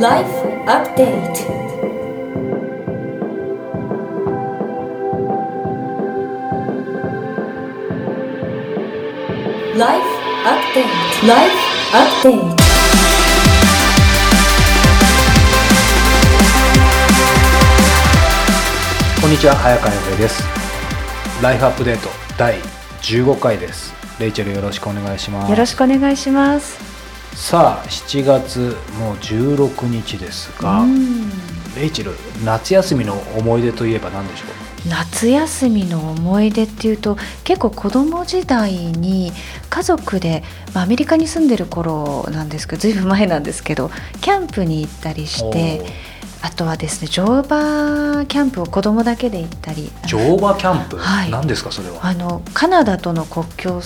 Life Update. ライフアップデート Life Update こんにちは早川洋平ですライフアップデート第15回です。レイチェルよろしくお願いします。よろしくお願いします。さあ7月もう16日ですが、うん。レイチェル夏休みの思い出といえば何でしょ夏休みの思い出っていうと結構子供時代に家族で、まあ、アメリカに住んでる頃なんですけどずいぶん前なんですけどキャンプに行ったりうしてあとはですね乗馬キャンプを子供だけで行ったり。乗馬キャンプ、はい。何ですかそれは？あのカナダとの国境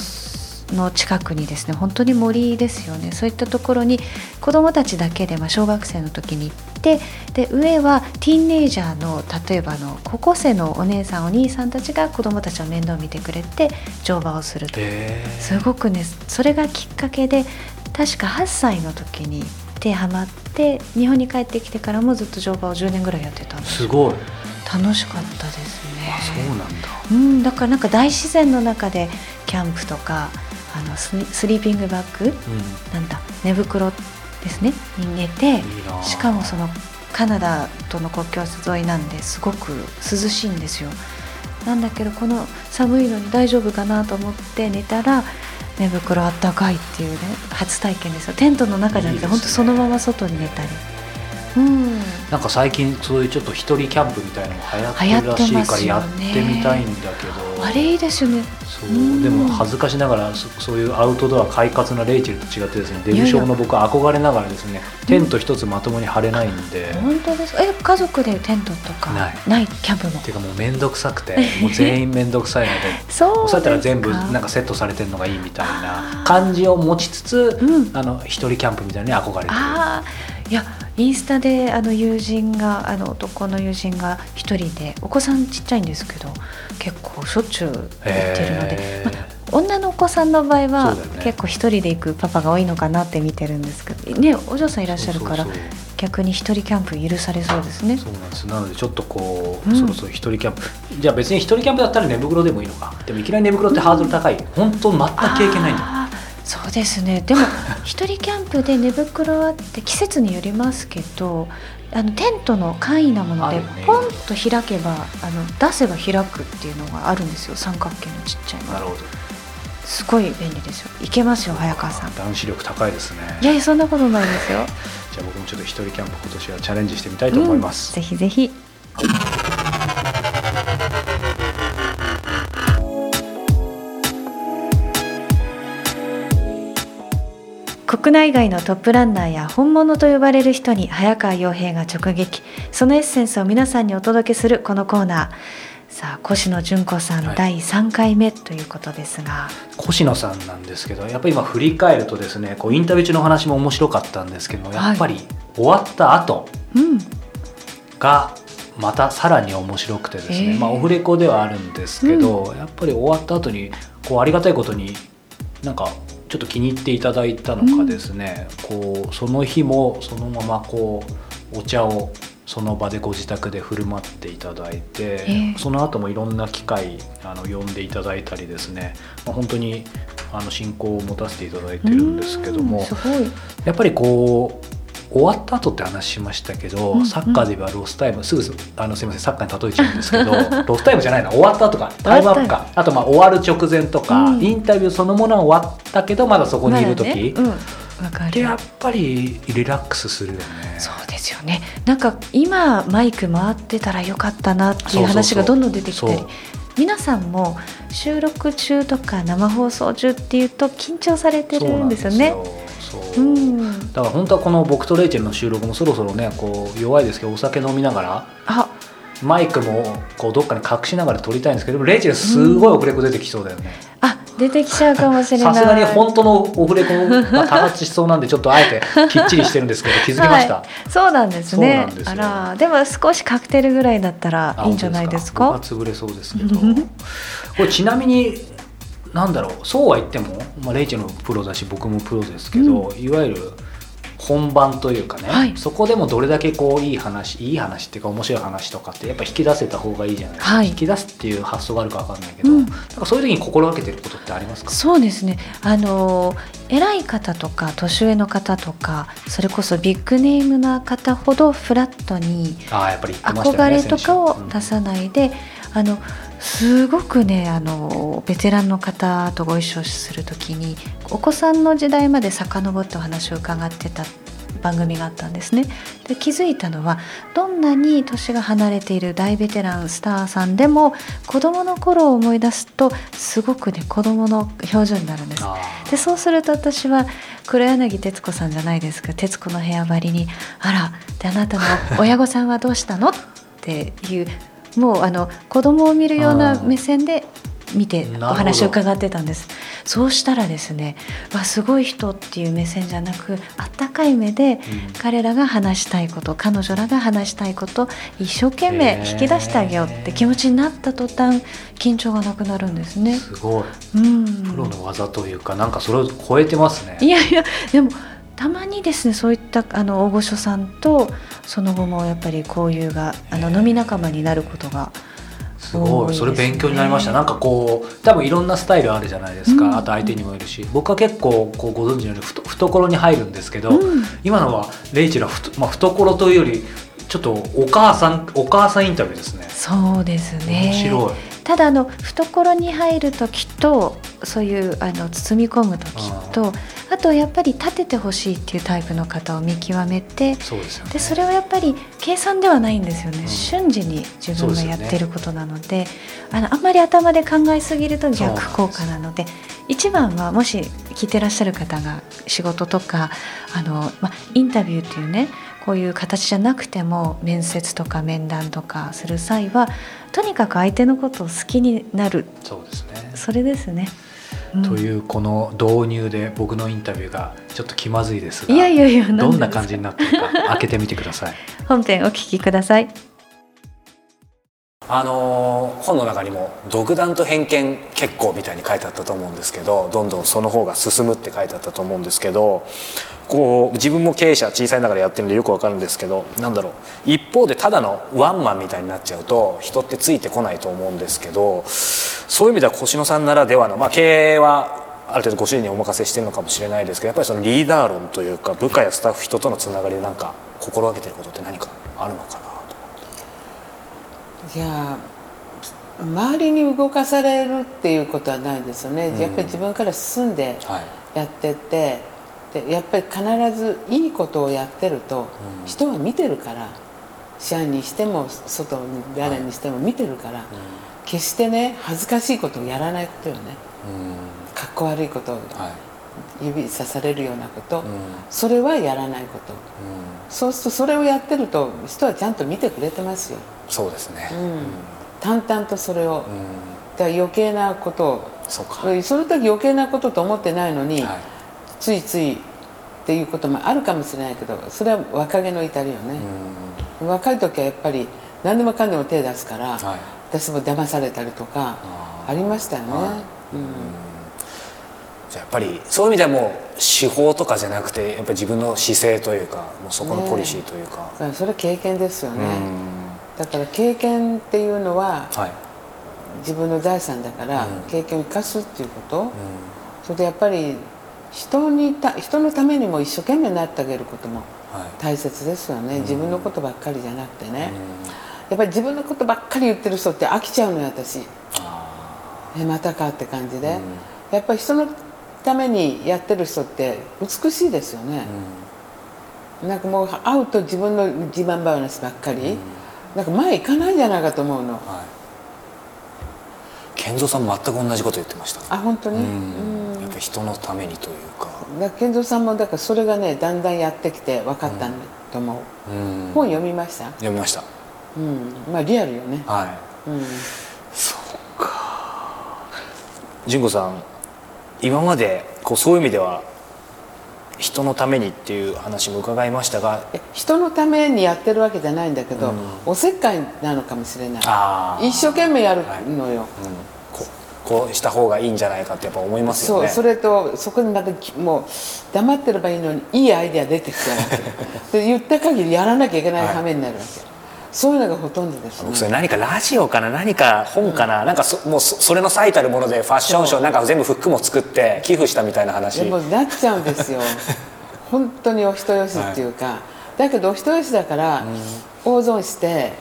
の近くにですね本当に森ですよね。そういったところに子どもたちだけで、まあ、小学生の時に行ってで上はティーンネイジャーの例えばあの高校生のお姉さんお兄さんたちが子どもたちを面倒見てくれて乗馬をすると。すごくねそれがきっかけで確か8歳の時に行ってハマって日本に帰ってきてからもずっと乗馬を10年ぐらいやってたんです。すごい。楽しかったですね。あそうなんだ。うん、だからなんか大自然の中でキャンプとかあのスリーピングバッグうなんだ寝袋ですね。に寝てしかもそのカナダとの国境沿いなんですごく涼しいんですよ。なんだけどこの寒いのに大丈夫かなと思って寝たら寝袋あったかいっていうね初体験ですよ。テントの中じゃなくていいですね。本当そのまま外に寝たりうん。なんか最近そういうちょっと一人キャンプみたいなのも流行ってるらしいからやっね。てみたいんだけど。あれいいですよね。そう。うんでも恥ずかしながらそそういうアウトドア快活なレイチェルと違ってですねデブ症の僕は憧れながらですねテント一つまともに張れないんで、本当です。かえ家族でテントとかない。キャンプも？ていうかもう面倒くさくてもう全員面倒くさいので そうそうやったら全部なんかセットされてるのがいいみたいな感じを持ちつつ、うん。あの一人キャンプみたいなのに憧れてるいやインスタであの友人があの男の友人が一人でお子さんちっちゃいんですけど結構しょっちゅう行ってるので、まあ女のお子さんの場合は、ね。結構一人で行くパパが多いのかなって見てるんですけどねお嬢さんいらっしゃるから逆に一人キャンプ許されそうですね。そうなんです。なのでちょっとこう、うん。そろそろ一人キャンプ。じゃあ別に一人キャンプだったら寝袋でもいいのか。でもいきなり寝袋ってハードル高い、本当全く経験ないんだそうですね。でも 一人キャンプで寝袋はって季節によりますけどあのテントの簡易なものでポンと開けばあの出せば開くっていうのがあるんですよ。三角形のちっちゃいの。なるほど。すごい便利ですよ。いけますよ早川さん。男子力高いですね。いやいやそんなことないですよ。じゃあ僕もちょっと一人キャンプ今年はチャレンジしてみたいと思います、うん。ぜひぜひ国内外のトップランナーや本物と呼ばれる人に早川洋平が直撃。そのエッセンスを皆さんにお届けするこのコーナー。さあ越野純子さん、はい。第3回目ということですが。越野さんなんですけどやっぱり今振り返るとですねこうインタビュー中の話も面白かったんですけどやっぱり終わった後うん。がまたさらに面白くてですね、へー。まあオフレコではあるんですけど、やっぱり終わった後にこうありがたいことになんかちょっと気に入っていただいたのかですね、こうその日もそのままこうお茶をその場でご自宅で振る舞っていただいて、ーその後もいろんな機会あの呼んでいただいたりですね、まあ、本当にあの親交を持たせていただいてるんですけどもやっぱりこう終わった後って話しましたけど、うんうん。サッカーで言えばロスタイムすぐあのすみませんサッカーに例えちゃうんですけど ロスタイムじゃないな終わった後か。タイムアップか。あとまあ終わる直前とか、うん。インタビューそのものは終わったけどまだそこにいる時、でやっぱりリラックスするよね。そうですよね。なんか今マイク回ってたらよかったなっていう話がどんどん出てきたり。皆さんも収録中とか生放送中っていうと緊張されてるんですよね。そううん、だから本当はこの僕とレイチェルの収録もそろそろねこう弱いですけどお酒飲みながらあ。マイクもこうどっかに隠しながら撮りたいんですけどレイチェルすごいオフレコ出てきそうだよね。あ出てきちゃうかもしれない。さすがに本当のオフレコが多発しそうなんでちょっとあえてきっちりしてるんですけど気づきました、はい。そうなんですね。あら。でも少しカクテルぐらいだったらあいいんじゃないですか？本当僕は潰れそうですけど。これちなみになんだろうそうは言っても、まあ、レイチェルのプロだし僕もプロですけど、いわゆる本番というかね、はい。そこでもどれだけこういい話いい話っていうか面白い話とかってやっぱ引き出せた方がいいじゃないですか、はい。引き出すっていう発想があるかわかんないけど、うん。なんかそういう時に心がけてることってありますか？そうですね。あの偉い方とか年上の方とかそれこそビッグネームな方ほどフラットに憧れとかを出さないで、あのすごくねあのベテランの方とご一緒する時にお子さんの時代まで遡ってお話を伺ってた番組があったんですね。で気づいたのはどんなに年が離れている大ベテランスターさんでも子どもの頃を思い出すとすごくね子どもの表情になるんです。あでそうすると私は黒柳徹子さんじゃないですか。徹子の部屋張りに「あらであなたの親御さんはどうしたの?」っていうもうあの子供を見るような目線で見てお話を伺ってたんです。そうしたらですねわすごい人っていう目線じゃなくあったかい目で彼らが話したいこと彼女らが話したいこと一生懸命引き出してあげようって気持ちになった途端緊張がなくなるんですね。すごい。うん、プロの技というかなんかそれを超えてますね。いやいやでもたまにですねそういったあの大御所さんとその後もやっぱり交友があの飲み仲間になることがすご多いそれ勉強になりました。なんかこう多分いろんなスタイルあるじゃないですか、うん。あと相手にもいるし。僕は結構こうご存知のようにふと懐に入るんですけど、うん。今のはレイチェルはふと、まあ、懐というよりちょっとお母さんお母さんインタビューですね。そうですね。面白いただあの懐に入る時とそういうあの包み込む時とあとやっぱり立ててほしいっていうタイプの方を見極めてそうでね。でそれはやっぱり計算ではないんですよね、ん。瞬時に自分がやってることなのであのあんまり頭で考えすぎると逆効果なので一番はもし聞いてらっしゃる方が仕事とかあの、ま、インタビューっていうねこういう形じゃなくても面接とか面談とかする際はとにかく相手のことを好きになる。そうですね。それですね。うん。というこの導入で僕のインタビューがちょっと気まずいですがいやいやいやどんな感じになってるか開けてみてください。本編お聞きください。あの本の中にも「独断と偏見結構」みたいに書いてあったと思うんですけどどんどんその方が進むって書いてあったと思うんですけどこう自分も経営者小さいながらやってるんでよくわかるんですけどなんだろう一方でただのワンマンみたいになっちゃうと人ってついてこないと思うんですけどそういう意味では越野さんならではの、まあ、経営はある程度ご主人にお任せしてるのかもしれないですけどやっぱりそのリーダー論というか部下やスタッフ人とのつながりでなんか心がけてることって何かあるのかな？いや周りに動かされるっていうことはないですよね、うん。やっぱり自分から進んではい。やってってでやっぱり必ずいいことをやってると、うん。人は見てるから社員にしても外に誰にしても見てるから、決してね恥ずかしいことをやらないことよね。うん。かっこ悪いことを。はい指さされるようなこと、うん。それはやらないこと。うん。そうするとそれをやってると人はちゃんと見てくれてますよ、そうですね。うん、淡々とそれを、うん。だから余計なことを。そうか。その時余計なことと思ってないのに、はい。ついついっていうこともあるかもしれないけどそれは若気の至りよね、若い時はやっぱり何でもかんでも手出すから、はい。私も騙されたりとかありましたよね、はい。うんじゃあやっぱりそういう意味ではもう手法とかじゃなくてやっぱり自分の姿勢というかもうそこのポリシーというか、だからそれは経験ですよね、うん。だから経験っていうのははい、自分の財産だから、うん。経験を生かすっていうこと、うそれでやっぱり人にた人のためにも一生懸命になってあげることもんはい。大切ですよね、自分のことばっかりじゃなくてね、うん。やっぱり自分のことばっかり言ってる人って飽きちゃうのよ私。あえまたかって感じで、うん。やっぱり人のためにやってる人って美しいですよね。ー、なんかもう会うと自分の自慢話ばっかり、なんか前行かないんじゃないかと思うの。はい。健三さん全く同じこと言ってました。あ本当に、うん。うん。やっぱ人のためにというか、だ健三さんもだからそれがねだんだんやってきて分かったんだと思う、うん。本読みました？読みました。うん。まあリアルよね。はい。うん。純子さん今までこうそういう意味では人のためにっていう話も伺いましたが。え人のためにやってるわけじゃないんだけど、うん。おせっかいなのかもしれない。一生懸命やるのよ、ここうした方がいいんじゃないかってやっぱ思いますよね。そうそれとそこにまたきもう黙ってればいいのにいいアイデア出てきちゃうわけ。で言った限りやらなきゃいけない羽目になるわけ、そういうのがほとんどですね。僕それ何かラジオかな？何か本かな、なんかそもうそそれの最たるものでファッションショーなんか全部服も作って寄付したみたいな話。でもなっちゃうんですよ。本当にお人よしっていうか、だけどお人よしだから、大損して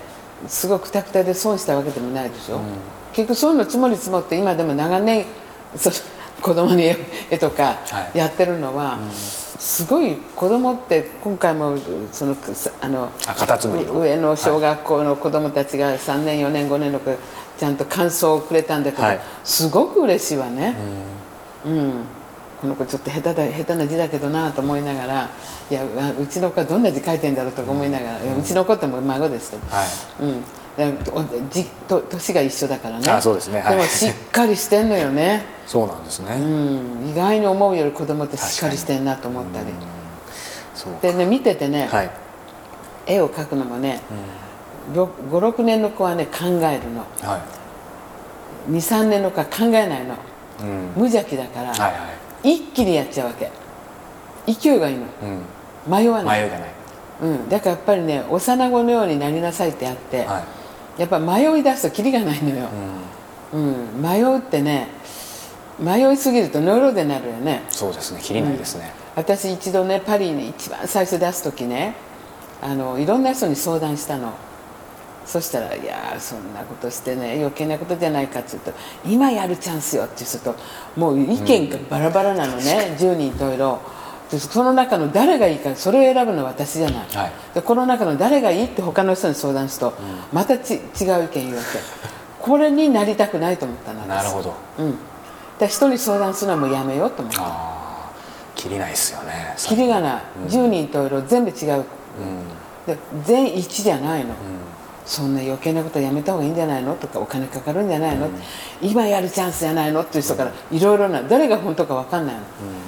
すごくくたくたで損したわけでもないでしょ、結局そういうの積もり積もって今でも長年そ子供に絵絵とかはい。やってるのは、すごい子供って今回もそのあの上の小学校の子供たちが3年4年5年の子ちゃんと感想をくれたんだけど、はい。すごく嬉しいわね。うん、この子ちょっと下手だ下手な字だけどなと思いながらいやうちの子はどんな字書いてんだろうとか思いながら、うちの子ってもう孫ですけど、はい。うんじと年が一緒だからね。あそうですね。はい。でもしっかりしてんのよね、そうなんですね、うん、意外に思うより子供ってしっかりしてんなと思ったり。そうでね見ててね、はい。絵を描くのもね、56年の子はね考えるの。は23年の子は考えないの、い、うん、無邪気だから、はいはい。一気にやっちゃうわけ。勢いがいいの。うん。迷わない。迷いがない。うん、だからやっぱりね幼子のようになりなさいってあって、はいやっぱ迷い出すとキリがないのよ、うん。迷うってね迷いすぎるとノイローゼになるよね。そうですね。切りないですね、私一度ねパリに一番最初出す時ねあのいろんな人に相談したの。そしたら「いやーそんなことしてね余計なことじゃないか」って言うと「今やるチャンスよ」って言うともう意見がバラバラなのね、10人といろでその中の誰がいいかそれを選ぶのは私じゃない、はい。でこの中の誰がいいって他の人に相談すると、またち違う意見言うわけこれになりたくないと思ったなるほど。うん。で人に相談するのはもうやめようと思った。ああ切りないですよね。キリがない、10人と色全部違う。うん。で全員一致じゃないの、そんな余計なことやめた方がいいんじゃないの？とかお金かかるんじゃないの、今やるチャンスじゃないの？っていう人からいろいろな誰が本当か分かんないの、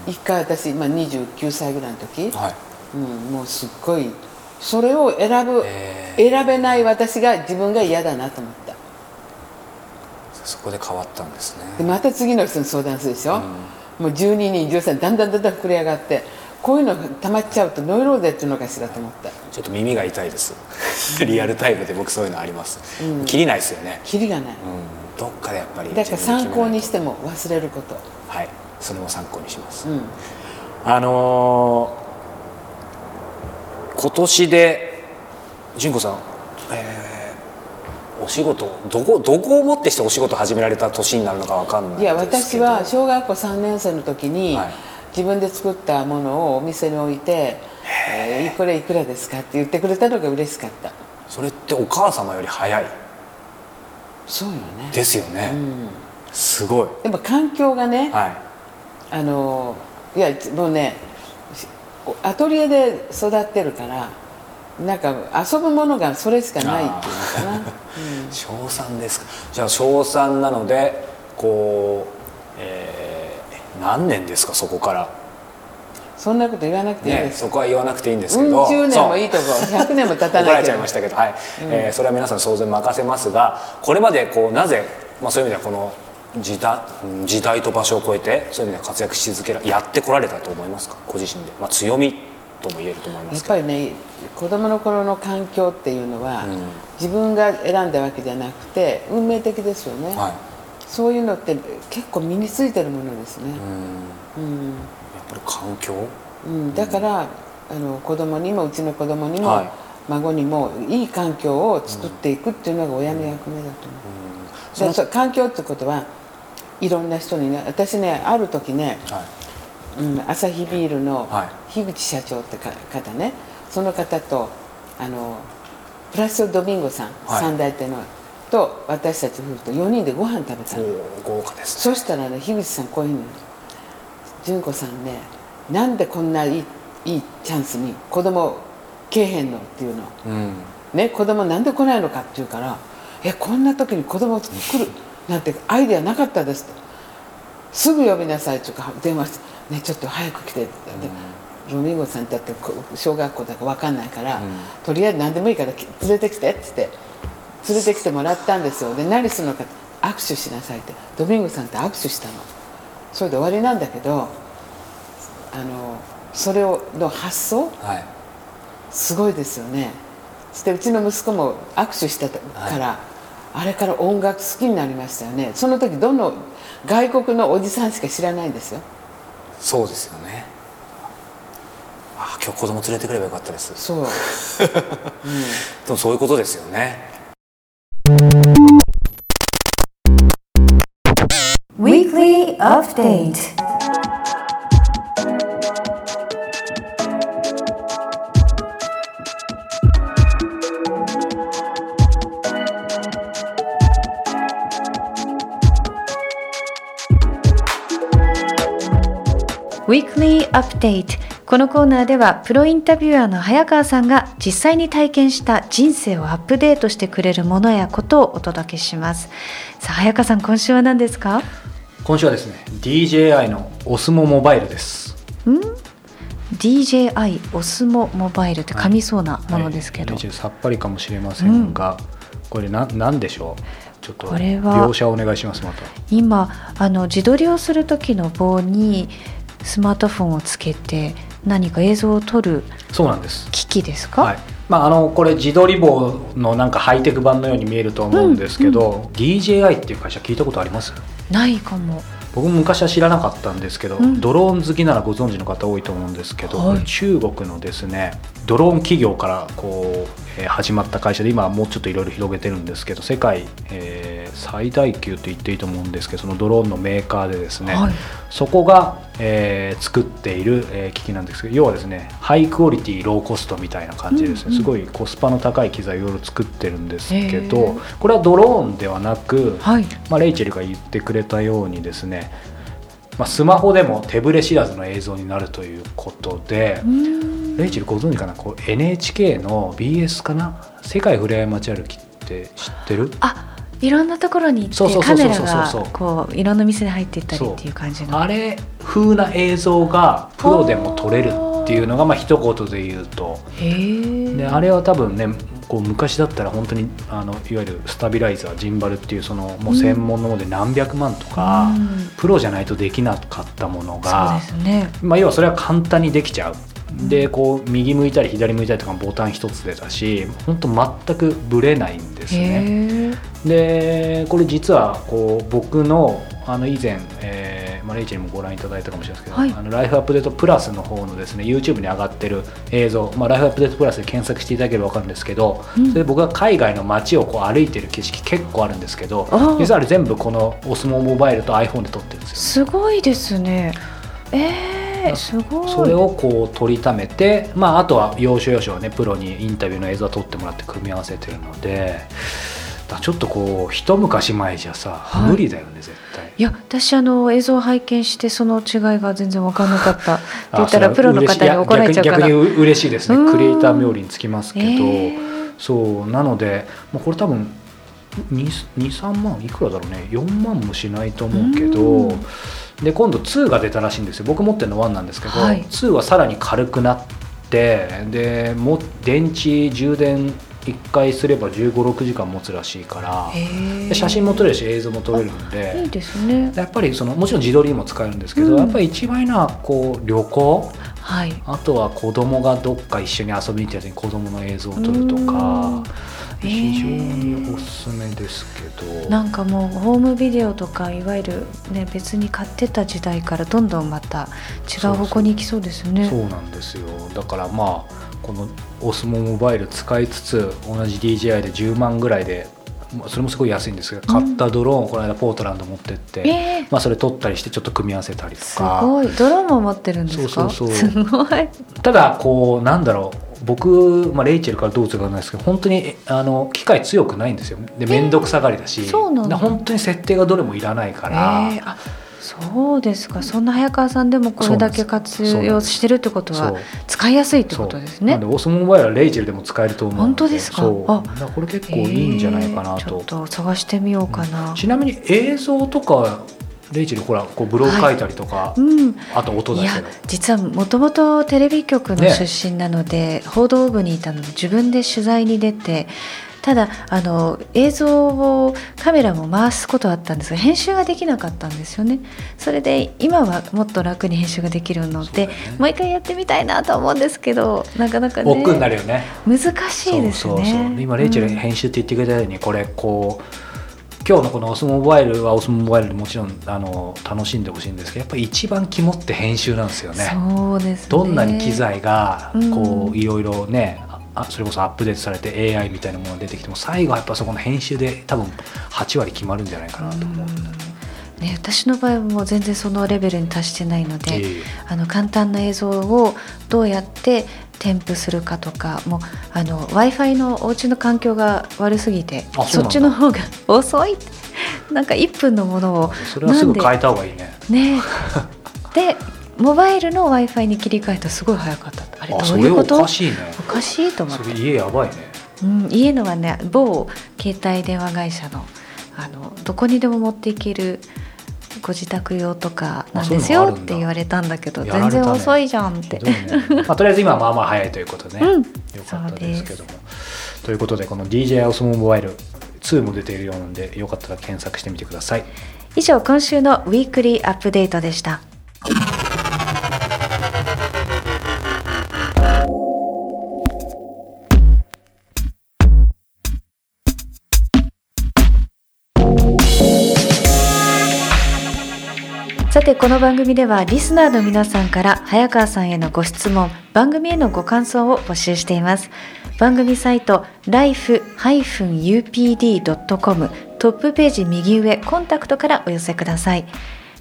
一回私、まあ、29歳ぐらいの時、はい。うん、もうすっごいそれを選ぶ、へ選べない私が自分が嫌だなと思った。そこで変わったんですね。でまた次の人に相談するでしょ、もう12人13人だんだんだんだん膨れ上がってこういうのが溜まっちゃうとノイローゼっていうのかしらと思った。ちょっと耳が痛いです。リアルタイムで僕そういうのあります、切りないですよね、キリがない。うん、どっかでやっぱりだから参考にししても忘れること。はい。それも参考にします、うん。あのー今年で純子さん、えーお仕事どこどこをもってしてお仕事始められた年になるのかわかんないいや私は小学校3年生の時に、はい自分で作ったものをお店に置いて「えーこれいくらですか?」って言ってくれたのが嬉しかった。それってお母様より早い。そうよね。ですよね、うん。すごい。でも環境がね、はい。あのいやもうねしアトリエで育ってるからなんか遊ぶものがそれしかないっていうのかな、小3 ですか。じゃあ小3なのでこう、えー何年ですかそこから、そんなこと言わなくていいね、です、そこは言わなくていいんですけうんど、10年もいいとこ。100年も経た怒られちないけどゃいましたけど、はい。えーそれは皆さん想像に任せますがこれまでこうなぜ、まあ、そういう意味ではこの時代うん時代と場所を超えてそういう意味では活躍し続けらやってこられたと思いますか？ご自身で、まあ、強みとも言えると思いまやっすけど。ぱりね子供の頃の環境っていうのは、うん。自分が選んだわけじゃなくて運命的ですよね、はいそういうのって結構身についてるものですね、うん。うん。やっぱり環境？うん。だから、あの子供にもうちの子供にも、はい。孫にもいい環境を作っていくっていうのが親の役目だと思う、でそう環境ってことはいろんな人にね私ねある時ね、はい。うん、アサヒビールのはい。樋口社長ってか方ねその方とあのプラスドミンゴさん、はい。三代手のと私たち夫婦と4人でご飯食べたの。おー豪華ですそしたらね樋口さんこういうふうに「純子さんねなんでこんないいいいチャンスに子供けえへんの?」っていうの。うん。ね子供なんで来ないのかって言うから「えこんな時に子供来るなんてアイデアなかったです」って「すぐ呼びなさい」っていうか電話して「ねちょっと早く来て」って言って。ロミンゴさんだってこ小学校だから分かんないから、とりあえず何でもいいからき連れてきてって言って連れてきてもらったんですよ。で何するのか握手しなさいって。ドミンゴさんって握手したの。それで終わりなんだけどあのそれをの発想はい。すごいですよね。そしてうちの息子も握手したから、あれから音楽好きになりましたよね。その時どの外国のおじさんしか知らないんですよ。そうですよね。あ今日子供連れてくればよかったです。そう。でもそういうことですよね Weekly Update. Weekly Update. このコーナーではプロインタビュアーの早川さんが実際に体験した人生をアップデートしてくれるものやことをお届けします。さあ早川さん今週は何ですか？今週はですね DJI のオスモモバイルです。ん？DJI オスモモバイルって噛みそうなものですけど、はい。さっぱりかもしれませんが、これな何でしょうちょっと描写お願い。しますまた今あの自撮りをする時の棒にスマートフォンをつけて何か映像を撮るそうなんです機器ですか、はい。まあ、あのこれ自撮り棒のなんかハイテク版のように見えると思うんですけど、DJI ってい。う会社聞い。たことありますないかも。僕も昔は知らなかったんですけど、うん。ドローン好きならご存知の方多いと思うんですけど、はい。中国のですねドローン企業からこう、えー始まった会社で今はもうちょっといろいろ広げてるんですけど世界、えー最大級と言っていいと思うんですけどそのドローンのメーカーでですね、はいそこが、えー作っている、えー機器なんですけど要はですねハイクオリティローコストみたいな感じでですね、うんうんすごいコスパの高い機材をいろいろ作ってるんですけへどー。これはドローンではなく、はい。まあ、レイチェルが言ってくれたようにですね、まあ、スマホでも手ぶれ知らずの映像になるということで、レイチェルご存知かな？こう NHK の BS かな「世界ふれあい街歩き」って知ってる？あいろんなところに行ってカメラがこういろんな店に入っていったりっていう感じの。あれ風な映像がプロでも撮れるっていうのがまあ一言で言うと。であれは多分ねこう昔だったら本当にあのいわゆるスタビライザージンバルっていうそのもう専門のもので何百万とか、うん。プロじゃないとできなかったものそうがですね。まあ、要はそれは簡単にできちゃう。でこう右向いたり左向いたりとかもボタン一つでだし本当全くブレないんですね。でこれ実はこう僕のあの以前、えーまあ、レイチェルもご覧いただいたかもしれないですけど、はい。あのライフアップデートプラスの方のですね YouTube に上がってる映像、まあ、ライフアップデートプラスで検索していただければ分かるんですけど、うん。それで僕が海外の街をこう歩いてる景色結構あるんですけど実はあれ全部このオスモモバイルと iPhone で撮ってるんですよ、すごいですね。えー、すごい。それをこう取りためて、まあ、あとは要所要所ねプロにインタビューの映像を撮ってもらって組み合わせてるのでちょっとこう一昔前じゃさ、はい。無理だよね絶対。いや私あの映像を拝見してその違いが全然分からなかった。って言ったらプロの方に怒られちゃうから。逆に嬉しいですね。うん。クリエイター冥利につきますけど、えー。そうなのでもうこれ多分23万いくらだろうね。4万もしないと思うけど、うん。で今度2が出たらしいんですよ。僕持ってるの1なんですけど、はい2はさらに軽くなってでも電池充電1回すれば1 5 6時間持つらしいから写真も撮れるし映像も撮れるんでいいですね。やっぱりそのもちろん自撮りにも使えるんですけど、うん。やっぱり一番いいのはこう旅行はい。あとは子供がどっか一緒に遊びに行った時に子供の映像を撮るとかうん。非常におすすめですけど、なんかもうホームビデオとかいわゆるね別に買ってた時代からどんどんまた違う。方向に行きそうですね。そうなんですよ。だからまあこのオスモモバイル使いつつ同じ DJI で10万ぐらいでまあそれもすごい安いんですけど買ったドローンをこの間ポートランド持ってって、えー。まあ、それ撮ったりしてちょっと組み合わせたりとすかごい。ドローンも持ってるんですか？そうそうそう。すごい。ただこうなんだろう。僕、まあ、レイチェルからどう使うかないですけど本当にえあの機械強くないんですよ。で面倒くさがりだし、そうなんだ。で本当に設定がどれもいらないから、えー。あそうですか。そんな早川さんでもこれだけ活用してるってことは使いやすいってことですね。なんでオスモバイルはレイチェルでも使えると思うので本当ですか？あこれ結構いいんじゃないかなと。えーちょっ、と探してみようかな、ちなみに映像とかレイチェルほらこうブログ書いたりとか、うん。あと音だけどいや実はもともとテレビ局のね出身なので、報道部にいたので自分で取材に出てただあの映像をカメラも回すことはあったんですが編集ができなかったんですよね。それで今はもっと楽に編集ができるので、ね。もう一回やってみたいなとは思うんですけどなかなかね億劫になるよね。難しいですよね。今レイチェルうん。編集って言ってくれたように、これこう今日のこのオスモバイルはオスモバイルでもちろんあの楽しんでほしいんですけどやっぱり一番肝って編集なんですよね。そうですね。どんなに機材がうん。こういろいろね、あそれこそアップデートされて AI みたいなものが出てきても最後はやっぱそこの編集で多分8割決まるんじゃないかなと思う。ね、私の場合はもう全然そのレベルに達してないので、ええ。あの簡単な映像をどうやって添付するかとかもうあの w i f i のお家の環境が悪すぎてあそっちの方が 遅い。なんか1分のものを。それはすぐ変えた方がいいね。でね。でモバイルの w i f i に切り替えたらすごい早かったあれどういうこと？かしいね。おかしいと思ってそれ家やばいね。うん、家のはね某携帯電話会社のあのどこにでも持っていけるご自宅用とかなんですよって言われたんだけどね。全然遅いじゃんって。ね。まあ、とりあえず今はまあまあ早いということでね、うん。よかったですけども。ということでこの DJ オスモモバイル2も出ているようなのでよかったら検索してみてください。以上今週のウィークリーアップデートでしたてこの番組ではリスナーの皆さんから早川さんへのご質問番組へのご感想を募集しています。番組サイト life-upd.com トップページ右上コンタクトからお寄せください。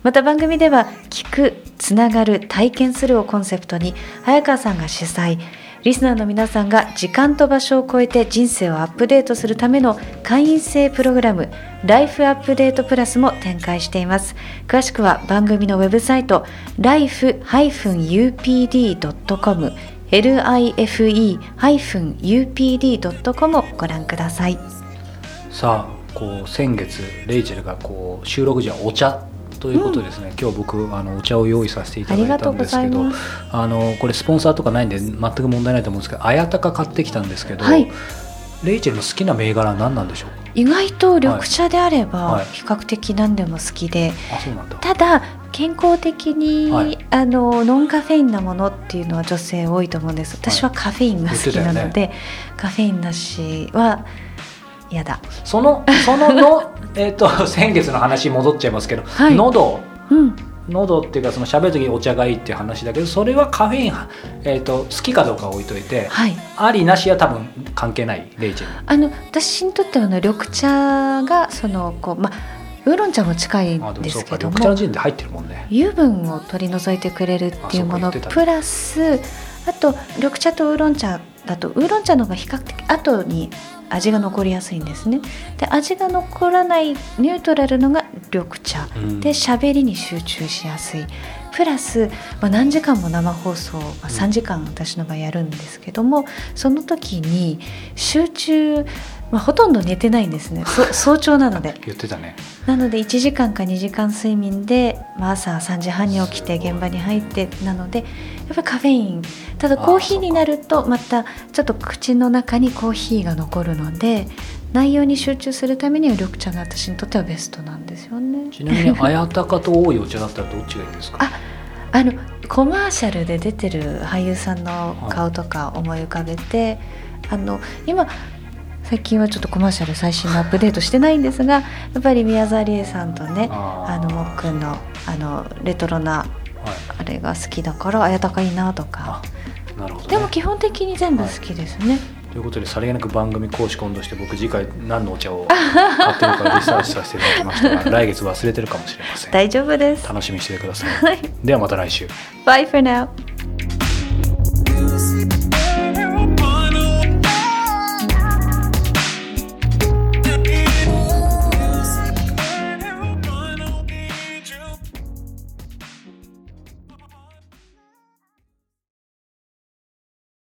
また番組では聞くつながる体験するをコンセプトに早川さんが主催。リスナーの皆さんが時間と場所を超えて人生をアップデートするための会員制プログラムライフアップデートプラスも展開しています。詳しくは番組のウェブサイト life-upd.com life-upd.com をご覧ください。さあこう先月レイチェルがこう収録時はお茶ということですね、今日僕あのお茶を用意させていただいたんですけどあのこれスポンサーとかないんで全く問題ないと思うんですけど綾鷹買ってきたんですけど、はい。レイチェルの好きな銘柄は何なんでしょう？意外と緑茶であればはい。比較的何でも好きで、あそうなんだ。ただ健康的に、はい。あのノンカフェインなものっていうのは女性多いと思うんです。私はカフェインが好きなので、カフェインなしは嫌だ。そのそのの えっと先月の話に戻っちゃいますけど、はい。喉。うん。喉っていうかその喋る時にお茶がいいっていう話だけどそれはカフェイン、えー、と好きかどうかは置いといて、はい。ありなしは多分関係ないレイチェルあの私にとってはあの緑茶がそのこうまあウーロン茶も近いんあですけども時点で入ってるもんね。油分を取り除いてくれるっていうものプラスあと緑茶とウーロン茶だとウーロン茶の方が比較的後に味が残りやすいんですね。で味が残らないニュートラルのが緑茶。うん。で喋りに集中しやすい。プラス、まあ、何時間も生放送、まあ、3時間私の場合やるんですけどもその時に集中、まあ、ほとんど寝てないんですね。そ早朝なので。言ってたね。なので1時間か2時間睡眠で、まあ、朝3時半に起きて現場に入ってなのでやっぱりカフェイン。ただコーヒーになるとまたちょっと口の中にコーヒーが残るので内容に集中するためには緑茶が私にとってはベストなんですよね。ちなみに 綾鷹と多いお茶だったらどっちがいいですか？ああのコマーシャルで出てる俳優さんの顔とか思い浮かべて、あの今最近はちょっとコマーシャル最新のアップデートしてないんですがやっぱり宮沢りえさんとねあのもっくんのあのレトロなはい。あれが好きだから綾鷹いいなとか。あなるほど、ね、でも基本的に全部好きですね、ということでさりげなく番組講師今度して僕次回何のお茶を買ってるかリサーチさせていただきましたが 来月忘れてるかもしれません。大丈夫です。楽しみにしててください。はい。ではまた来週。Bye for now